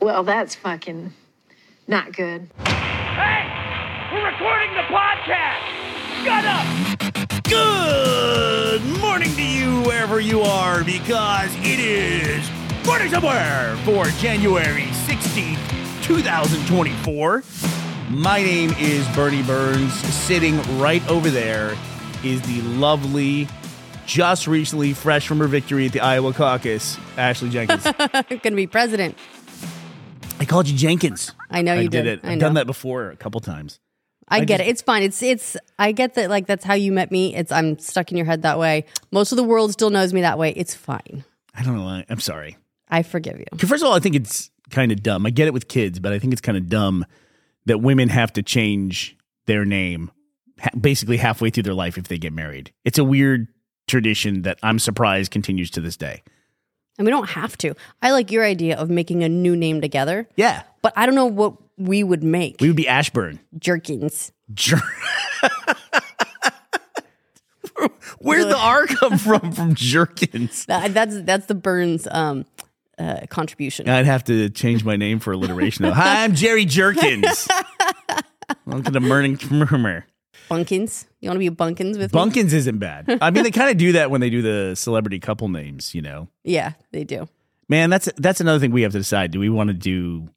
Well, that's fucking not good. Hey! We're recording the podcast! Shut up! Good morning to you wherever you are because it is Morning Somewhere for January 16th, 2024. My name is Burnie Burns. Sitting right over there is the lovely, just recently fresh from her victory at the Iowa caucus, Ashley Jenkins. Gonna be president. I called you Jenkins. I know you did, did. it. I I've done that before a couple times. I, I get just- it. It's fine. It's it's. I get that. Like that's how you met me. It's I'm stuck in your head that way. Most of the world still knows me that way. It's fine. I don't know. why- I'm sorry. I forgive you. First of all, I think it's kind of dumb. I get it with kids, but I think it's kind of dumb that women have to change their name ha- basically halfway through their life if they get married. It's a weird tradition that I'm surprised continues to this day. And we don't have to. I like your idea of making a new name together, Yeah. but I don't know what we would make. We would be Ashburn. Jerkins. Jer- Where'd the R come from from Jerkins? That, that's that's the Burns um, uh, contribution. I'd have to change my name for alliteration. Though. Hi, I'm Jerry Jerkins. Welcome to Murning Murmur. Bunkins. You want to be a Bunkins with me? Bunkins isn't bad. I mean, they kind of do that when they do the celebrity couple names, you know. Yeah, they do. Man, that's that's another thing we have to decide. Do we want to do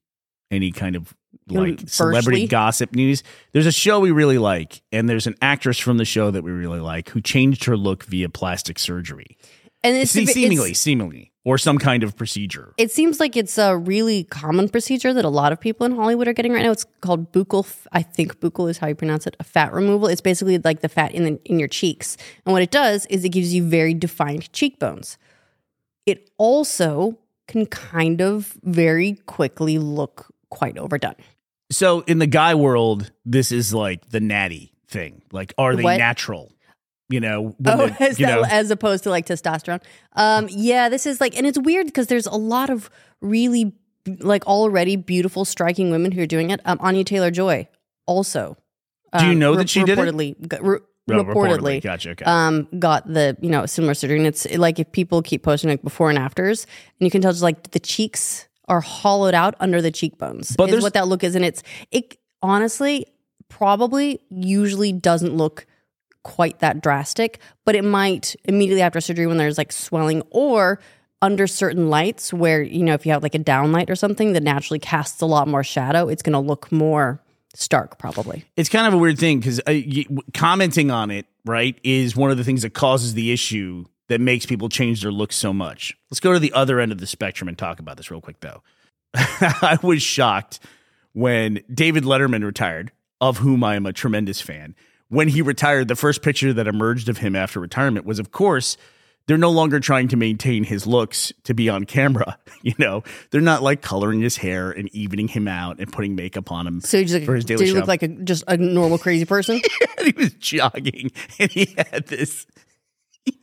any kind of You wanna like celebrity Birchley? gossip news? There's a show we really like, and there's an actress from the show that we really like who changed her look via plastic surgery. And it's, See, it's- seemingly, seemingly, or some kind of procedure. it seems like it's a really common procedure that a lot of people in Hollywood are getting right now. It's called buccal. I think buccal is how you pronounce it. A fat removal. It's basically like the fat in the, in your cheeks, and what it does is it gives you very defined cheekbones. It also can kind of very quickly look quite overdone. So in the guy world, this is like the natty thing. Like, are they What? natural? You know, when Oh, as, you that- know, as opposed to like testosterone. Um, yeah, this is like, and it's weird because there's a lot of really like already beautiful, striking women who are doing it. Um, Anya Taylor Joy also. Do you um, know that she did it? reportedly, got- re- Oh, reportedly, Gotcha. Okay. um, got the you know similar surgery, and it's like if people keep posting like before and afters, and you can tell just like the cheeks are hollowed out under the cheekbones. But is what that look is, and it's it honestly probably usually doesn't look quite that drastic, but it might immediately after surgery when there's like swelling or under certain lights where you know if you have like a downlight or something that naturally casts a lot more shadow, it's going to look more stark probably. it's kind of a weird thing because uh, commenting on it, right, is one of the things that causes the issue that makes people change their looks so much. Let's go to the other end of the spectrum and talk about this real quick, though. I was shocked when David Letterman retired, of whom I am a tremendous fan. When he retired, the first picture that emerged of him after retirement was, of course, they're no longer trying to maintain his looks to be on camera. You know, they're not like coloring his hair and evening him out and putting makeup on him So you just for his did he look like a just a normal crazy person? and he was jogging and he had this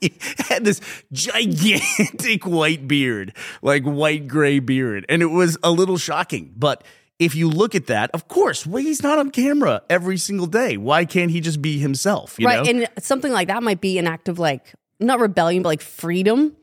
he had this gigantic white beard like white gray beard and it was a little shocking but if you look at that of course well he's not on camera every single day why can't he just be himself you right, know and something like that might be an act of like not rebellion, but like freedom.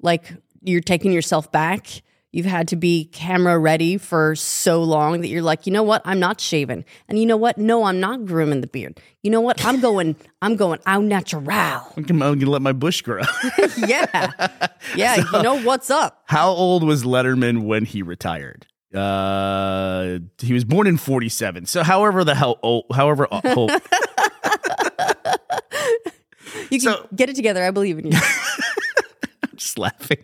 Like you're taking yourself back. You've had to be camera ready for so long that you're like, you know what? I'm not shaving. and you know what? No, I'm not grooming the beard. You know what? I'm going. I'm going au natural. I'm gonna let my bush grow. yeah, yeah. you know what's up? How old was Letterman when he retired? Uh, he was born in 47. So however the hell old, however o- old, You can So- get it together. I believe in you. just laughing.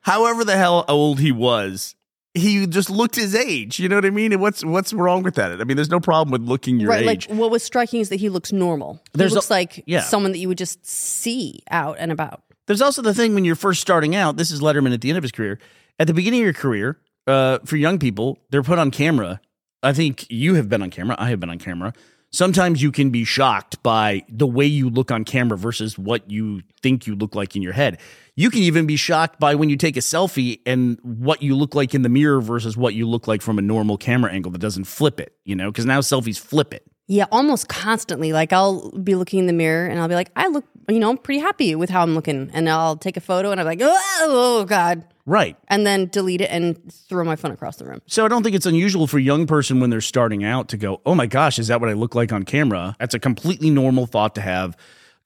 However the hell old he was, he just looked his age. You know what I mean? And what's what's wrong with that? I mean, there's no problem with looking your right. age. Like what was striking is that he looks normal. There's he a- looks like yeah. someone that you would just see out and about. There's also the thing when you're first starting out. This is Letterman at the end of his career. At the beginning of your career, uh, for young people, they're put on camera. I think you have been on camera. I have been on camera. Sometimes you can be shocked by the way you look on camera versus what you think you look like in your head. You can even be shocked by when you take a selfie and what you look like in the mirror versus what you look like from a normal camera angle that doesn't flip it, you know, because now selfies flip it. Yeah, almost constantly. Like I'll be looking in the mirror and I'll be like, I look, you know, I'm pretty happy with how I'm looking. And I'll take a photo and I'm like, oh, oh God. Right. And then delete it and throw my phone across the room. So I don't think it's unusual for a young person when they're starting out to go, "Oh my gosh, is that what I look like on camera?" That's a completely normal thought to have,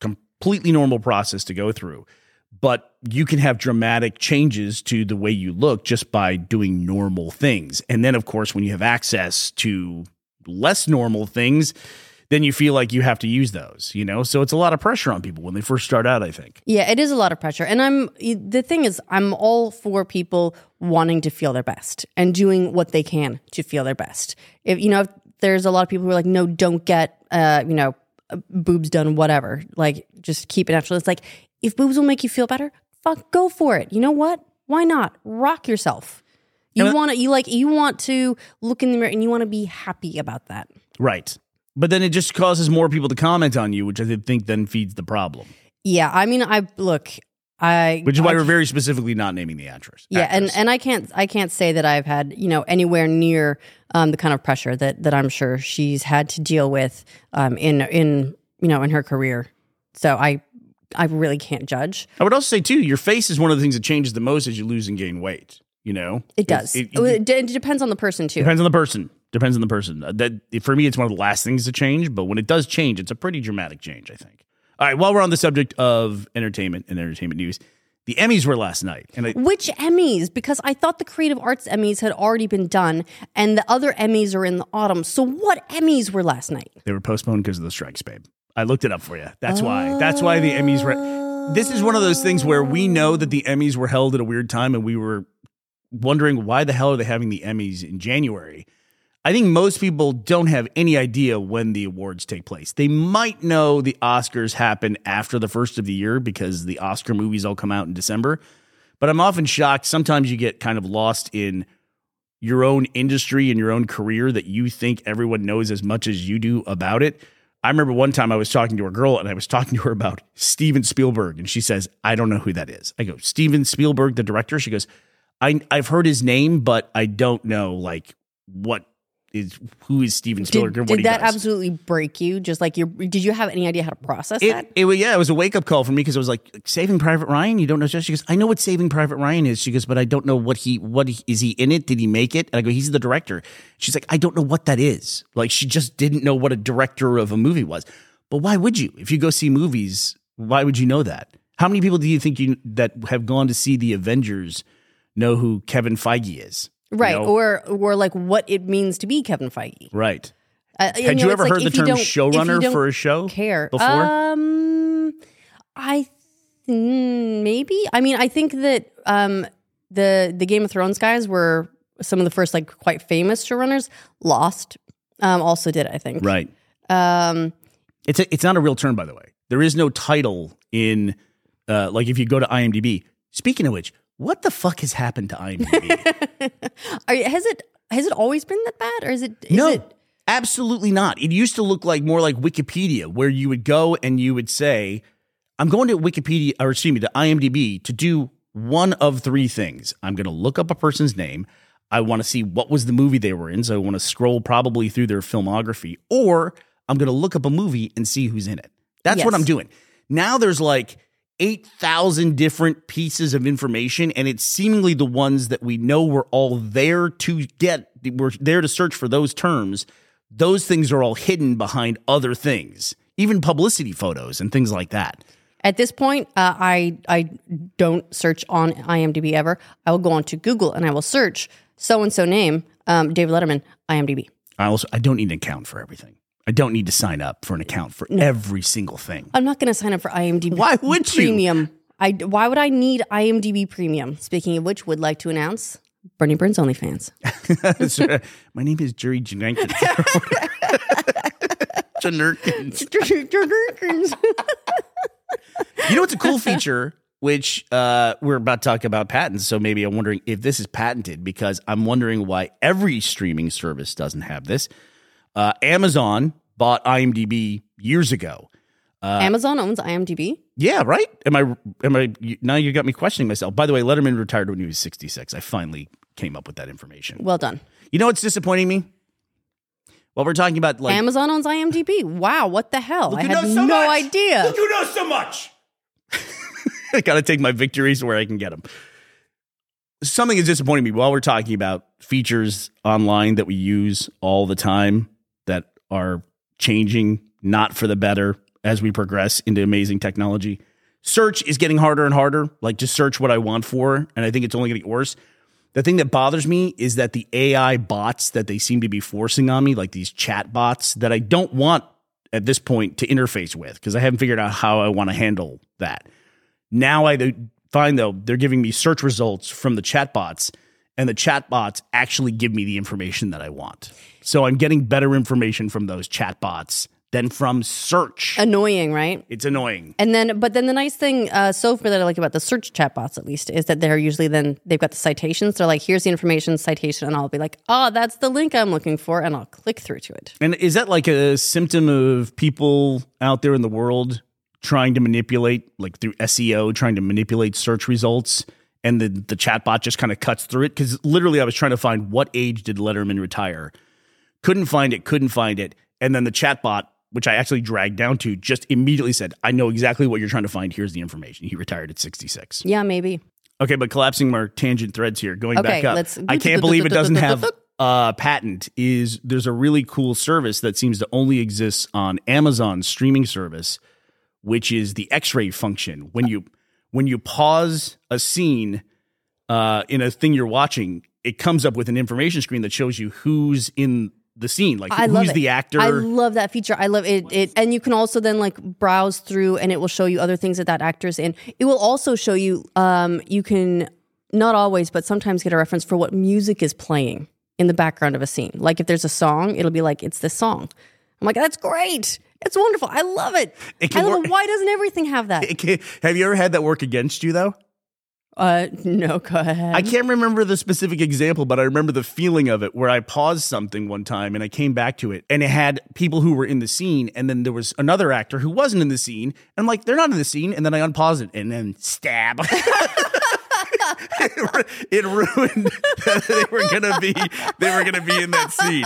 completely normal process to go through. But you can have dramatic changes to the way you look just by doing normal things. And then of course, when you have access to less normal things, then you feel like you have to use those, you know? So it's a lot of pressure on people when they first start out, I think. Yeah, it is a lot of pressure. And I'm the thing is I'm all for people wanting to feel their best and doing what they can to feel their best. If you know, if there's a lot of people who are like, no, don't get uh, you know, boobs done, whatever. Like just keep it natural. It's like if boobs will make you feel better, fuck go for it. You know what? Why not? Rock yourself. You want to you like you want to look in the mirror and you want to be happy about that. Right. But then it just causes more people to comment on you, which I think then feeds the problem. Yeah, I mean, I look, I Which is why I we're very specifically not naming the actress. Yeah, and and I can't I can't say that I've had you know anywhere near um, the kind of pressure that that I'm sure she's had to deal with um, in in you know in her career. So I I really can't judge. I would also say too, your face is one of the things that changes the most as you lose and gain weight. You know, It does. It, It, it depends on the person too. depends on the person. Depends on the person. Uh, That for me, it's one of the last things to change. But when it does change, it's a pretty dramatic change. I think. All right. While we're on the subject of entertainment and entertainment news, the Emmys were last night, and I, Which Emmys? Because I thought the Creative Arts Emmys had already been done, and the other Emmys are in the autumn. So what Emmys were last night? they were postponed because of the strikes, babe. I looked it up for you. That's why. That's why the Emmys were. This is one of those things where we know that the Emmys were held at a weird time, and we were wondering why the hell are they having the Emmys in January? I think most people don't have any idea when the awards take place. They might know the Oscars happen after the first of the year because the Oscar movies all come out in December. But I'm often shocked. Sometimes you get kind of lost in your own industry and your own career that you think everyone knows as much as you do about it. I remember one time I was talking to a girl and I was talking to her about Steven Spielberg, and she says, I don't know who that is. I go, Steven Spielberg, the director? She goes, I, I've heard his name, but I don't know like what is who is Steven Spielberg Did, did that does. absolutely break you? Just like you, did you have any idea how to process that? It, it yeah, it was a wake up call for me because I was like, Saving Private Ryan. You don't know? She goes, I know what Saving Private Ryan is. She goes, but I don't know what he what he, is he in it? Did he make it? And I go, he's the director. She's like, I don't know what that is. Like she just didn't know what a director of a movie was. But why would you? If you go see movies, why would you know that? How many people do you think you that have gone to see the Avengers know who Kevin Feige is? You right know? or or like what it means to be Kevin Feige. right. Uh, Had you, know, ever it's like heard the term you showrunner for a show care before? Um, I mm, maybe. I mean, I think that um the the Game of Thrones guys were some of the first like quite famous showrunners. Lost um also did I think right. um It's a, it's not a real term, by the way. There is no title in uh, like if you go to IMDb. Speaking of which, what the fuck has happened to IMDb? are, has it has it always been that bad or is it is no, it, absolutely not. It used to look like more like Wikipedia, where you would go and you would say, "I'm going to Wikipedia or excuse me to IMDb to do one of three things. I'm going to look up a person's name." I want to see what was the movie they were in. So I want to scroll probably through their filmography, or I'm going to look up a movie and see who's in it. That's what I'm doing. Now there's like 8,000 different pieces of information, and it's seemingly the ones that we know we're all there to get. We're there to search for those terms. Those things are all hidden behind other things, even publicity photos and things like that. At this point, uh, I I don't search on IMDb ever. I will go onto Google and I will search so and so name um, David Letterman IMDb. I also I don't need an account for everything. I don't need to sign up for an account for every single thing. I'm not going to sign up for IMDb. Why would you? Premium. I why would I need IMDb Premium? Speaking of which, would like to announce Burnie Burns OnlyFans. So, My name is Jerry Jenkins. Jenkins. You know what's a cool feature, which uh, we're about to talk about patents. So maybe I'm wondering if this is patented because I'm wondering why every streaming service doesn't have this. Uh, Amazon bought IMDb years ago. Amazon owns IMDb. Yeah, right. Am I? Am I? Now you got me questioning myself. By the way, Letterman retired when he was 66. I finally came up with that information. Well done. You know what's disappointing me? While we're talking about like Amazon owns IMDb. Wow, what the hell? I who had knows no much. idea. Look who knows so much. I got to take my victories where I can get them. Something is disappointing me while we're talking about features online that we use all the time that are changing, not for the better as we progress into amazing technology. Search is getting harder and harder. Like just search what I want for, and I think it's only going to get worse. The thing that bothers me is that the AI bots that they seem to be forcing on me, like these chat bots that I don't want at this point to interface with because I haven't figured out how I want to handle that. Now I find though they're giving me search results from the chat bots and the chat bots actually give me the information that I want. So I'm getting better information from those chatbots than from search. Annoying, right? It's annoying. And then, but then the nice thing uh, so far that I like about the search chatbots, at least, is that they're usually then they've got the citations. They're like, here's the information citation, and I'll be like, oh, that's the link I'm looking for, and I'll click through to it. And is that like a symptom of people out there in the world trying to manipulate, like through SEO, trying to manipulate search results? And the, the chatbot just kind of cuts through it? Because literally, I was trying to find what age did Letterman retire. Couldn't find it, couldn't find it. And then the chatbot, which I actually dragged down to, just immediately said, I know exactly what you're trying to find. Here's the information. He retired at 66. Yeah, maybe. Okay, but collapsing our tangent threads here, going Okay, back up. let's- I can't believe it doesn't have a patent. Is there's a really cool service that seems to only exist on Amazon streaming service, which is the X-ray function. When you when you pause a scene uh, in a thing you're watching, it comes up with an information screen that shows you who's in the scene, like I who's the actor. I love that feature. I love it. It and you can also then like browse through, and it will show you other things that that actor's in. It will also show you. Um, you can not always, but sometimes get a reference for what music is playing in the background of a scene. Like if there's a song, it'll be like it's this song. I'm like, that's great. It's wonderful. I love it. It I love work- it. Why doesn't everything have that? It can- have you ever had that work against you though? Uh, no, go ahead. I can't remember the specific example, but I remember the feeling of it where I paused something one time and I came back to it and it had people who were in the scene and then there was another actor who wasn't in the scene. And I'm like, they're not in the scene. And then I unpause it and then stab. it, ru- it ruined that they were gonna be they were gonna be in that scene.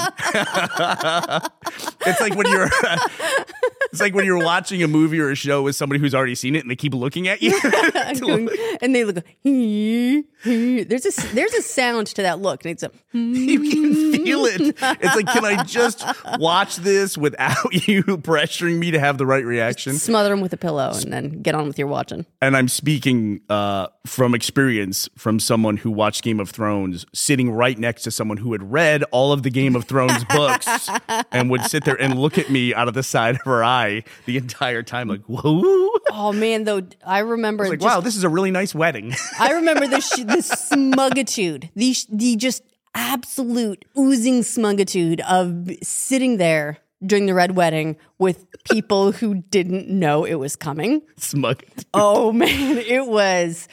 it's like when you're it's like when you're watching a movie or a show with somebody who's already seen it and they keep looking at you. Going- and they look. "Hee, hee." There's a there's a sound to that look, and it's a. you can feel it. It's like, can I just watch this without you pressuring me to have the right reaction? smother them with a pillow and then get on with your watching. And I'm speaking uh, from experience from someone who watched Game of Thrones, sitting right next to someone who had read all of the Game of Thrones books and would sit there and look at me out of the side of her eye the entire time, like, whoa. Oh man, though I remember Like, just, wow, this is a really nice wedding. I remember the sh- the smugitude, the sh- the just absolute oozing smugitude of sitting there during the red wedding with people who didn't know it was coming. Smug. Oh man, it was.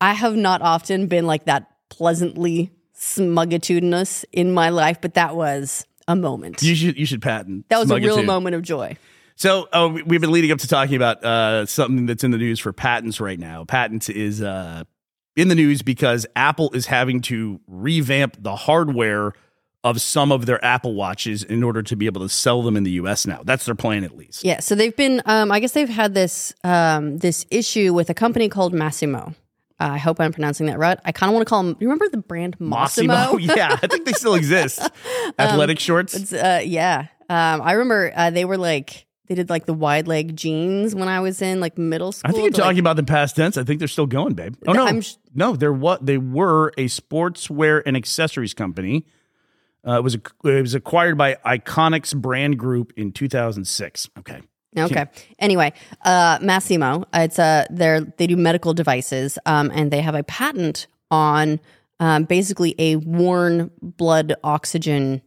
I have not often been like that pleasantly smugitudinous in my life, but that was a moment. You should you should patent. that was a real moment of joy. So uh, we- we've been leading up to talking about uh, something that's in the news for patents right now. Patents is uh, in the news because Apple is having to revamp the hardware of some of their Apple watches in order to be able to sell them in the U.S. now. That's their plan, at least. Yeah, so they've been. Um, I guess they've had this um, this issue with a company called Masimo. Uh, I hope I'm pronouncing that right. I kind of want to call them. You remember the brand Mossimo? Mossimo, yeah, I think they still exist. Athletic shorts. It's, uh, yeah, um, I remember uh, they were like they did like the wide leg jeans when I was in like middle school. I think you're to, like- talking about the past tense. I think they're still going, babe. Oh no, sh- no, they're what they were a sportswear and accessories company. Uh, it was it was acquired by Iconix Brand Group in 2006. Okay, Okay. Anyway, uh, Masimo, it's uh, they're they do medical devices, um, and they have a patent on um, basically a worn blood oxygen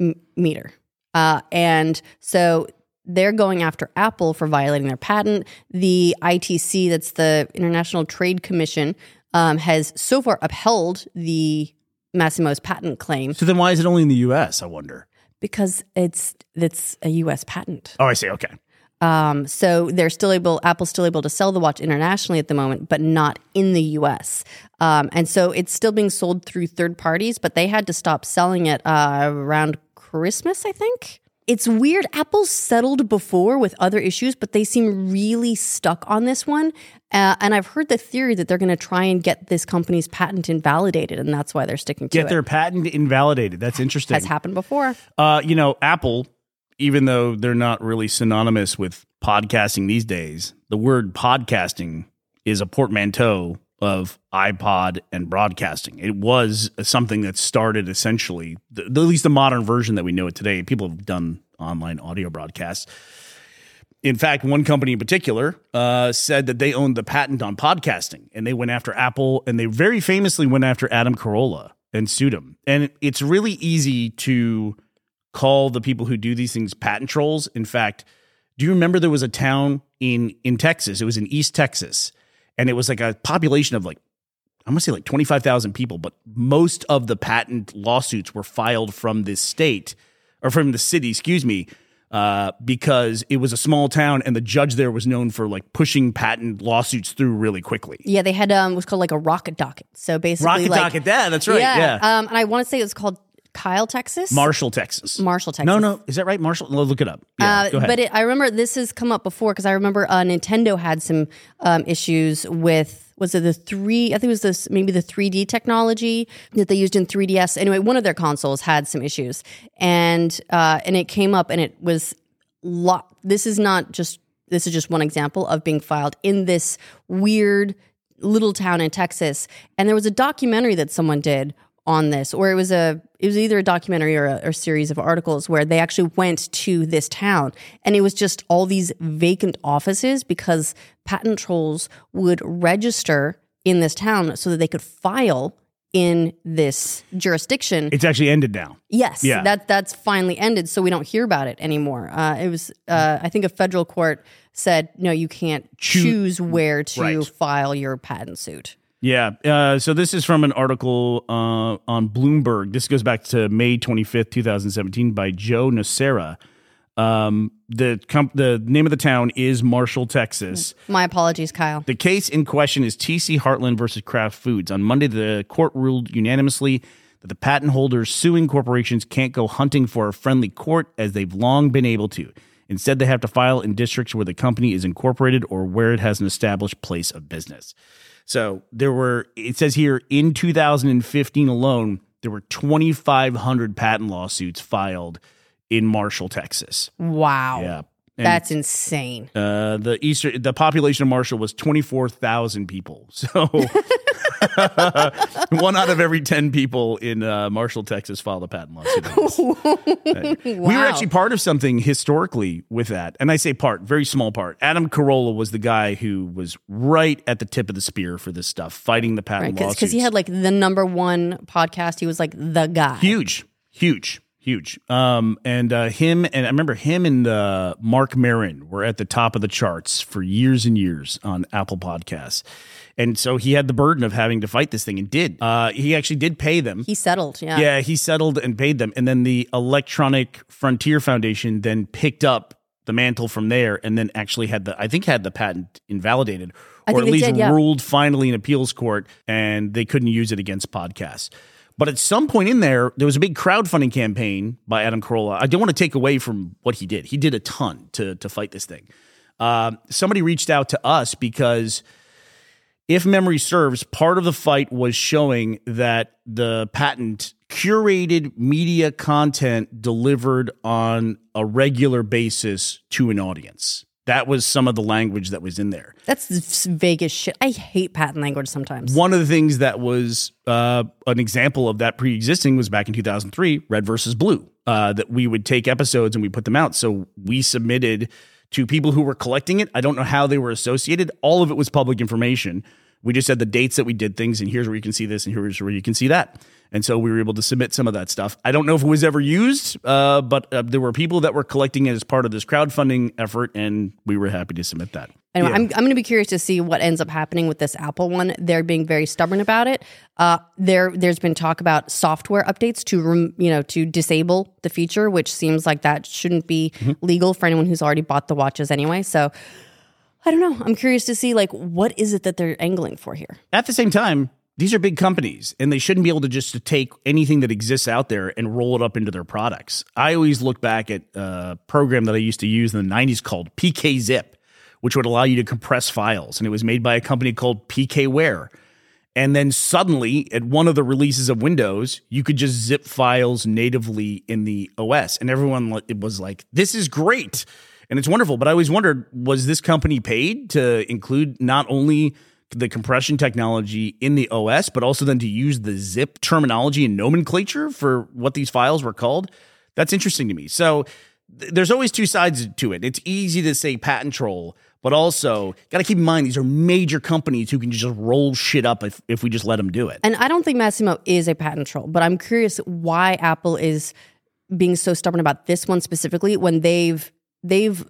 m- meter, uh, and so they're going after Apple for violating their patent. The ITC, that's the International Trade Commission, um, has so far upheld the Masimo's patent claim so then why is it only in the U.S.? I wonder. because it's it's a U.S. patent. Oh, I see. Okay, Um, so they're still able, Apple's still able to sell the watch internationally at the moment, but not in the US. Um, and so it's still being sold through third parties, but they had to stop selling it uh, around Christmas, I think. It's weird. Apple settled before with other issues, but they seem really stuck on this one. Uh, and I've heard the theory that they're going to try and get this company's patent invalidated, and that's why they're sticking to Get it. Get their patent invalidated. That's interesting. Has happened before. Uh, you know, Apple, even though they're not really synonymous with podcasting these days, the word podcasting is a portmanteau of iPod and broadcasting. It was something that started essentially, the, at least the modern version that we know it today. People have done online audio broadcasts. In fact, one company in particular uh, said that they owned the patent on podcasting, and they went after Apple, and they very famously went after Adam Carolla and sued him. And it's really easy to call the people who do these things patent trolls. In fact, do you remember there was a town in in Texas? It was in East Texas, and it was like a population of like I'm gonna say like 25,000 people, but most of the patent lawsuits were filed from this state or from the city, excuse me, uh, because it was a small town and the judge there was known for like pushing patent lawsuits through really quickly. Yeah, they had um, what's called like a rocket docket. So basically, Rocket like, Docket, yeah, that's right. Yeah. Um, and I want to say it was called Kyle, Texas. Marshall, Texas. Marshall, Texas. No, no, is that right? Marshall? No, look it up. Yeah, Uh, go ahead. But it, I remember this has come up before because I remember uh, Nintendo had some um, issues with was it the three? I think it was this maybe the 3D technology that they used in 3DS. Anyway, one of their consoles had some issues, and uh, and it came up and it was lot. This is not just this is just one example of being filed in this weird little town in Texas, and there was a documentary that someone did on this, or it was a it was either a documentary or a, or a series of articles where they actually went to this town, and it was just all these vacant offices because patent trolls would register in this town so that they could file in this jurisdiction. it's actually ended now. Yes, Yeah. that that's finally ended, so we don't hear about it anymore. Uh, it was, uh, I think, a federal court said no, you can't Choo- choose where to Right. file your patent suit. Yeah. Uh, so this is from an article uh, on Bloomberg. This goes back to May 25th, 2017, by Joe Nocera. Um, the comp- the name of the town is Marshall, Texas. My apologies, Kyle. The case in question is TC Heartland versus Kraft Foods. On Monday, the court ruled unanimously that the patent holders suing corporations can't go hunting for a friendly court as they've long been able to. Instead, they have to file in districts where the company is incorporated or where it has an established place of business. So there were, it says here in 2015 alone, there were 2,500 patent lawsuits filed in Marshall, Texas. Wow, Yeah. And that's insane. uh, the Easter, the population of Marshall was 24,000 people. So one out of every 10 people in uh, Marshall, Texas filed a patent lawsuit. Uh, We were actually part of something historically with that. And I say part, very small part. Adam Carolla was the guy who was right at the tip of the spear for this stuff, fighting the patent Because lawsuits. he had like the number one podcast. He was like the guy. huge, huge, huge. Um, and uh, him and I remember him and uh, Marc Maron were at the top of the charts for years and years on Apple Podcasts. And so he had the burden of having to fight this thing and did. Uh, he actually did pay them. He settled. Yeah. yeah, he settled and paid them. And then the Electronic Frontier Foundation then picked up the mantle from there and then actually had the I think had the patent invalidated or at least did, yeah. ruled finally in appeals court and they couldn't use it against podcasts. But at some point in there, there was a big crowdfunding campaign by Adam Carolla. I don't want to take away from what he did. He did a ton to to fight this thing. Uh, somebody reached out to us because if memory serves, part of the fight was showing that the patent curated media content delivered on a regular basis to an audience. That was some of the language that was in there. That's s- vague as shit. I hate patent language sometimes. One of the things that was uh, an example of that pre-existing was back in 2003, Red versus Blue. Uh, that we would take episodes and we put them out. So we submitted to people who were collecting it. I don't know how they were associated. All of it was public information. We just had the dates that we did things, and here's where you can see this, and here's where you can see that. And so we were able to submit some of that stuff. I don't know if it was ever used, uh, but uh, there were people that were collecting it as part of this crowdfunding effort, and we were happy to submit that. Anyway, Yeah. I'm, I'm going to be curious to see what ends up happening with this Apple one. They're being very stubborn about it. Uh, there, there's been talk about software updates to, rem, you know, to disable the feature, which seems like that shouldn't be Mm-hmm. legal for anyone who's already bought the watches anyway. So, I don't know. I'm curious to see like what is it that they're angling for here. At the same time, these are big companies and they shouldn't be able to just to take anything that exists out there and roll it up into their products. I always look back at a program that I used to use in the 90s called PKZip, which would allow you to compress files. And it was made by a company called PKWare. And then suddenly, at one of the releases of Windows, you could just zip files natively in the OS. And everyone was like, this is great. And it's wonderful. But I always wondered was this company paid to include not only the compression technology in the OS, but also then to use the zip terminology and nomenclature for what these files were called? That's interesting to me. So th- there's always two sides to it. It's easy to say patent troll, but also got to keep in mind these are major companies who can just roll shit up if, if we just let them do it. And I don't think Masimo is a patent troll, but I'm curious why Apple is being so stubborn about this one specifically when they've they've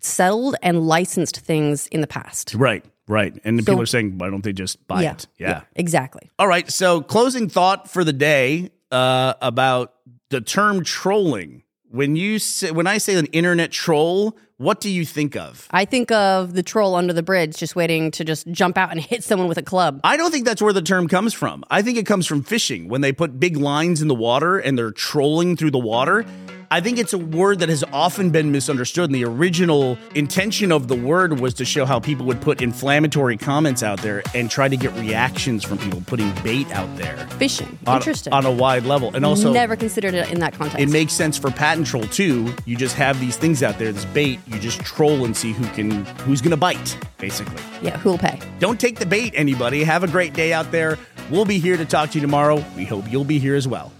settled and licensed things in the past. Right, right. And So- people are saying, why don't they just buy yeah, it? yeah. exactly. All right. So, closing thought for the day uh, about the term trolling. When you say, when I say an internet troll, what do you think of? I think of the troll under the bridge just waiting to just jump out and hit someone with a club. I don't think that's where the term comes from. I think it comes from fishing when they put big lines in the water and they're trolling through the water. I think it's a word that has often been misunderstood. And the original intention of the word was to show how people would put inflammatory comments out there and try to get reactions from people putting bait out there Fishing. on, Interesting. on a wide level. And also, Never considered it in that context. it makes sense for patent troll too. You just have these things out there, this bait. You just troll and see who can, who's going to bite, basically. yeah, who'll pay? Don't take the bait, anybody. Have a great day out there. We'll be here to talk to you tomorrow. We hope you'll be here as well.